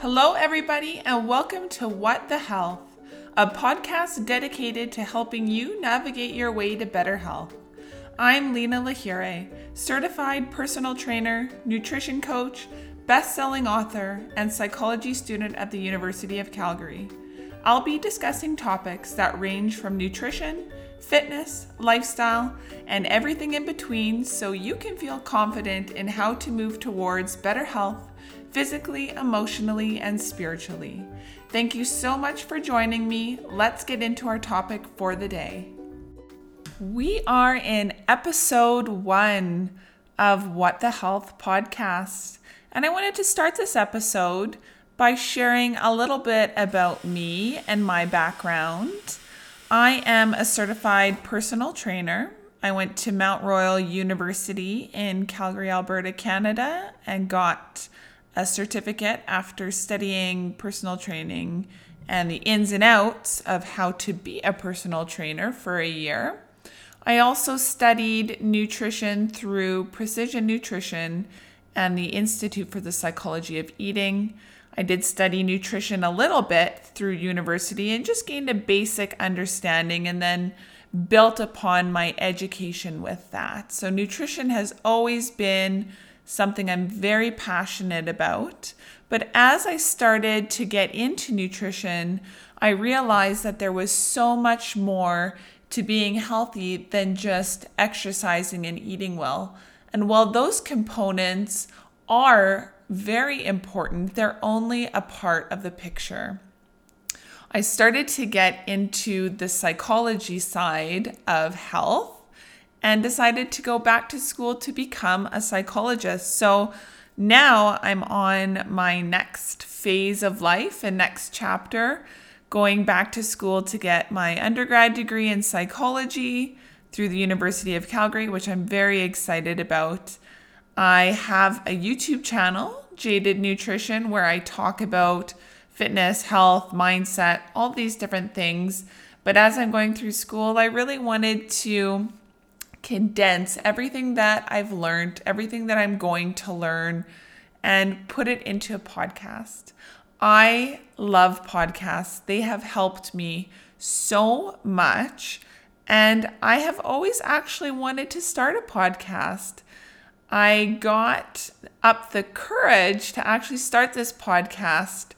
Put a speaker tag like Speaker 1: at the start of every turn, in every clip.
Speaker 1: Hello, everybody, and welcome to What the Health, a podcast dedicated to helping you navigate your way to better health. I'm Lena Lahure, certified personal trainer, nutrition coach, best selling author, and psychology student at the University of Calgary. I'll be discussing topics that range from nutrition, fitness, lifestyle, and everything in between so you can feel confident in how to move towards better health physically, emotionally, and spiritually. Thank you so much for joining me. Let's get into our topic for the day. We are in episode one of What the Health podcast, and I wanted to start this episode by sharing a little bit about me and my background. I am a certified personal trainer. I went to Mount Royal University in Calgary, Alberta, Canada, and got a certificate after studying personal training and the ins and outs of how to be a personal trainer for a year. I also studied nutrition through Precision Nutrition and the Institute for the Psychology of Eating. I did study nutrition a little bit through university and just gained a basic understanding and then built upon my education with that. So, nutrition has always been something I'm very passionate about. But as I started to get into nutrition, I realized that there was so much more to being healthy than just exercising and eating well. And while those components are very important, they're only a part of the picture. I started to get into the psychology side of health and decided to go back to school to become a psychologist. So now I'm on my next phase of life and next chapter, going back to school to get my undergrad degree in psychology through the University of Calgary, which I'm very excited about. I have a YouTube channel, Jaded Nutrition, where I talk about fitness, health, mindset, all these different things. But as I'm going through school, I really wanted to condense everything that I've learned, everything that I'm going to learn, and put it into a podcast. I love podcasts. They have helped me so much. And I have always actually wanted to start a podcast. I got up the courage to actually start this podcast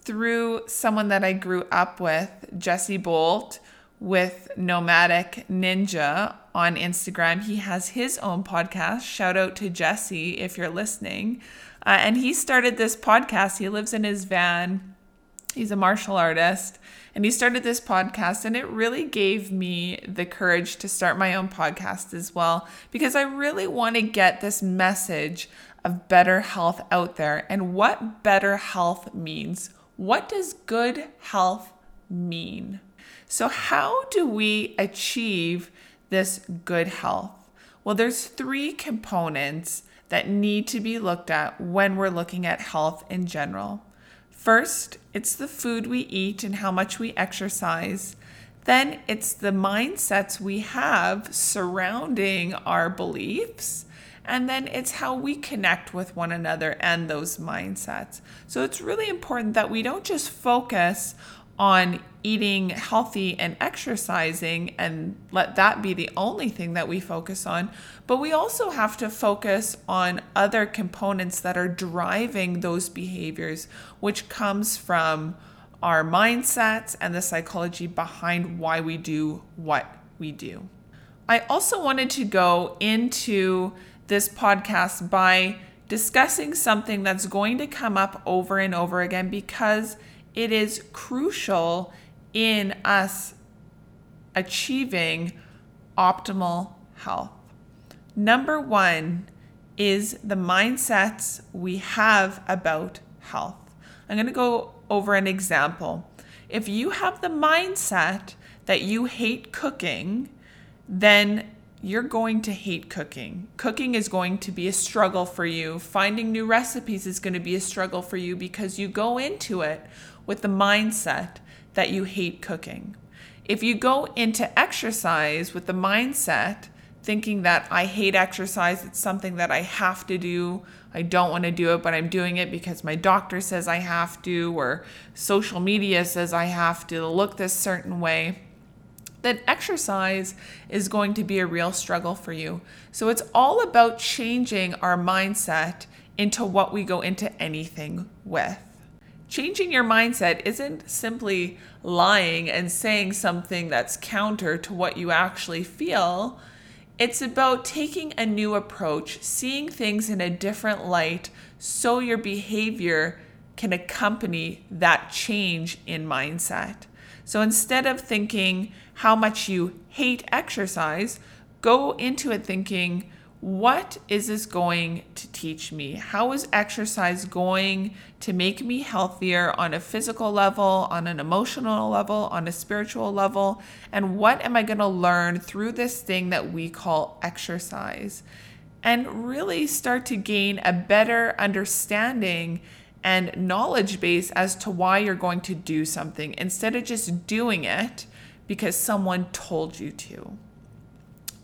Speaker 1: through someone that I grew up with, Jesse Bolt, with Nomadic Ninja on Instagram. He has his own podcast. Shout out to Jesse if you're listening. Uh, and he started this podcast. He lives in his van. He's a martial artist. And he started this podcast, and it really gave me the courage to start my own podcast as well, because I really want to get this message of better health out there and what better health means. What does good health mean? So, how do we achieve this good health? Well, there's three components that need to be looked at when we're looking at health in general. First, it's the food we eat and how much we exercise. Then it's the mindsets we have surrounding our beliefs. And then it's how we connect with one another and those mindsets. So it's really important that we don't just focus on eating healthy and exercising and let that be the only thing that we focus on. But we also have to focus on other components that are driving those behaviors, which comes from our mindsets and the psychology behind why we do what we do. I also wanted to go into this podcast by discussing something that's going to come up over and over again because it is crucial in us achieving optimal health. Number one is the mindsets we have about health. I'm going to go over an example. If you have the mindset that you hate cooking, then you're going to hate cooking. Cooking is going to be a struggle for you. Finding new recipes is going to be a struggle for you because you go into it with the mindset that you hate cooking. If you go into exercise with the mindset thinking that I hate exercise, it's something that I have to do. I don't want to do it, but I'm doing it because my doctor says I have to, or social media says I have to look this certain way, then exercise is going to be a real struggle for you. So it's all about changing our mindset into what we go into anything with. Changing your mindset isn't simply lying and saying something that's counter to what you actually feel. It's about taking a new approach, seeing things in a different light so your behavior can accompany that change in mindset. So instead of thinking how much you hate exercise, go into it thinking, what is this going to teach me? How is exercise going to make me healthier on a physical level, on an emotional level, on a spiritual level? And what am I going to learn through this thing that we call exercise? And really start to gain a better understanding and knowledge base as to why you're going to do something instead of just doing it because someone told you to.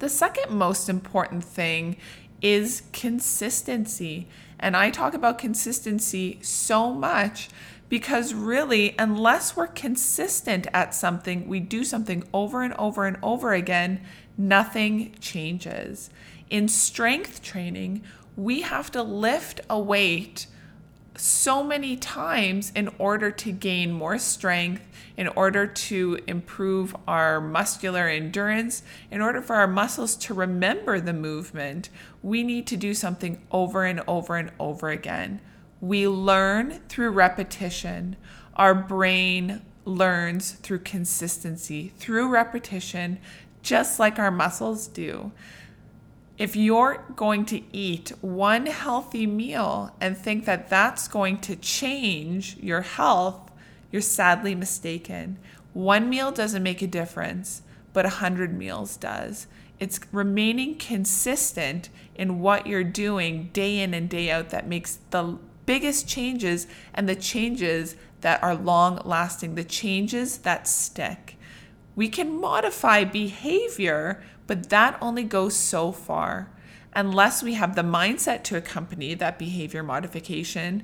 Speaker 1: The second most important thing is consistency. And I talk about consistency so much because really, unless we're consistent at something, we do something over and over and over again, nothing changes. In strength training, we have to lift a weight so many times in order to gain more strength, in order to improve our muscular endurance, in order for our muscles to remember the movement, we need to do something over and over and over again. We learn through repetition. Our brain learns through consistency, through repetition, just like our muscles do. If you're going to eat one healthy meal and think that that's going to change your health, you're sadly mistaken. One meal doesn't make a difference, but a 100 meals does. It's remaining consistent in what you're doing day in and day out that makes the biggest changes and the changes that are long lasting, the changes that stick. We can modify behavior, but that only goes so far. Unless we have the mindset to accompany that behavior modification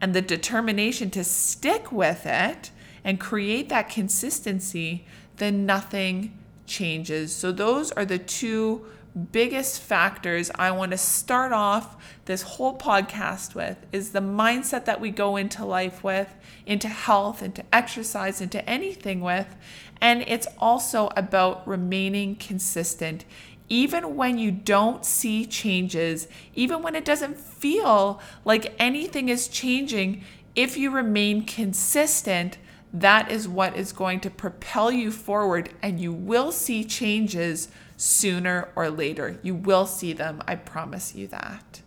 Speaker 1: and the determination to stick with it and create that consistency, then nothing changes. So, those are the two biggest factors I want to start off this whole podcast with is the mindset that we go into life with, into health, into exercise, into anything with. And it's also about remaining consistent. Even when you don't see changes, even when it doesn't feel like anything is changing, if you remain consistent, that is what is going to propel you forward, and you will see changes sooner or later. You will see them, I promise you that.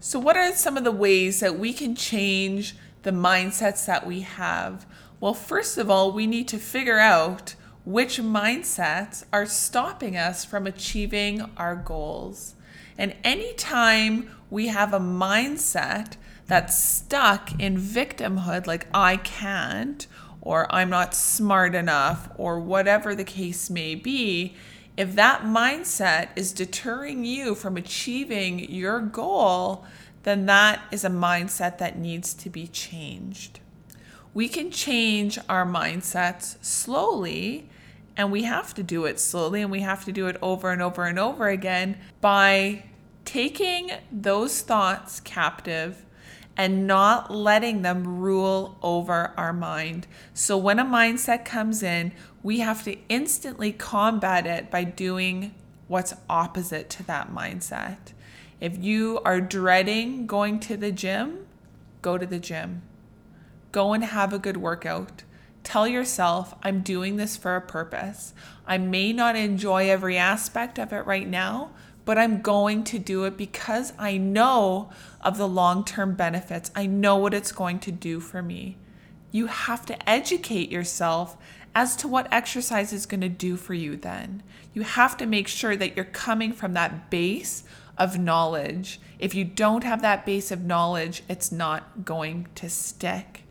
Speaker 1: So, what are some of the ways that we can change the mindsets that we have? Well, first of all, we need to figure out which mindsets are stopping us from achieving our goals. And anytime we have a mindset that's stuck in victimhood, like I can't, or I'm not smart enough, or whatever the case may be, if that mindset is deterring you from achieving your goal, then that is a mindset that needs to be changed. We can change our mindsets slowly, and we have to do it slowly, and we have to do it over and over and over again by taking those thoughts captive and not letting them rule over our mind. So when a mindset comes in, we have to instantly combat it by doing what's opposite to that mindset. If you are dreading going to the gym, go to the gym. Go and have a good workout. Tell yourself, I'm doing this for a purpose. I may not enjoy every aspect of it right now, but I'm going to do it because I know of the long term benefits. I know what it's going to do for me. You have to educate yourself as to what exercise is going to do for you then. You have to make sure that you're coming from that base of knowledge. If you don't have that base of knowledge, it's not going to stick.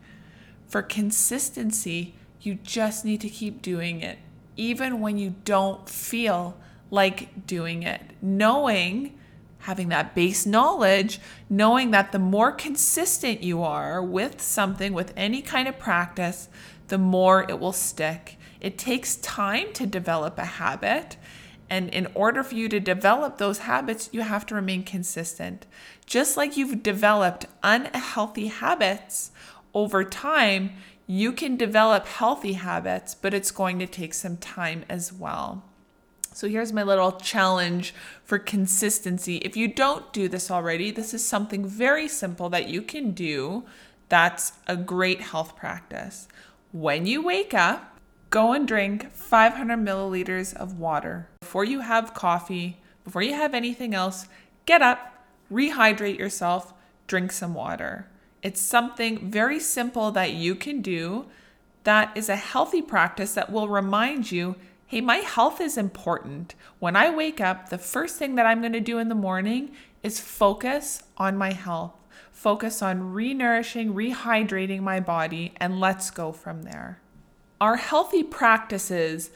Speaker 1: For consistency, you just need to keep doing it, even when you don't feel like doing it. Knowing, having that base knowledge, knowing that the more consistent you are with something, with any kind of practice, the more it will stick. It takes time to develop a habit. And in order for you to develop those habits, you have to remain consistent. Just like you've developed unhealthy habits over time, you can develop healthy habits, but it's going to take some time as well. So here's my little challenge for consistency. If you don't do this already, this is something very simple that you can do that's a great health practice. When you wake up, go and drink 500 milliliters of water. Before you have coffee, before you have anything else, get up, rehydrate yourself, drink some water. It's something very simple that you can do that is a healthy practice that will remind you hey, my health is important. When I wake up, the first thing that I'm going to do in the morning is focus on my health, focus on renourishing, rehydrating my body, and let's go from there. Our healthy practices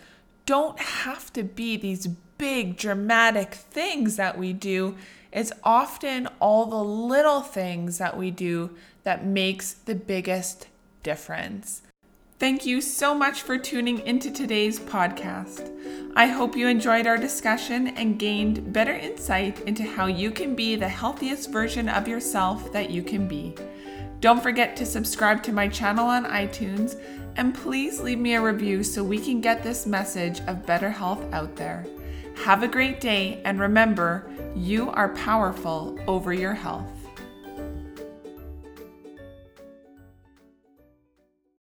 Speaker 1: don't have to be these big dramatic things that we do. It's often all the little things that we do that makes the biggest difference. Thank you so much for tuning into today's podcast. I hope you enjoyed our discussion and gained better insight into how you can be the healthiest version of yourself that you can be. Don't forget to subscribe to my channel on iTunes and please leave me a review so we can get this message of better health out there. Have a great day and remember, you are powerful over your health.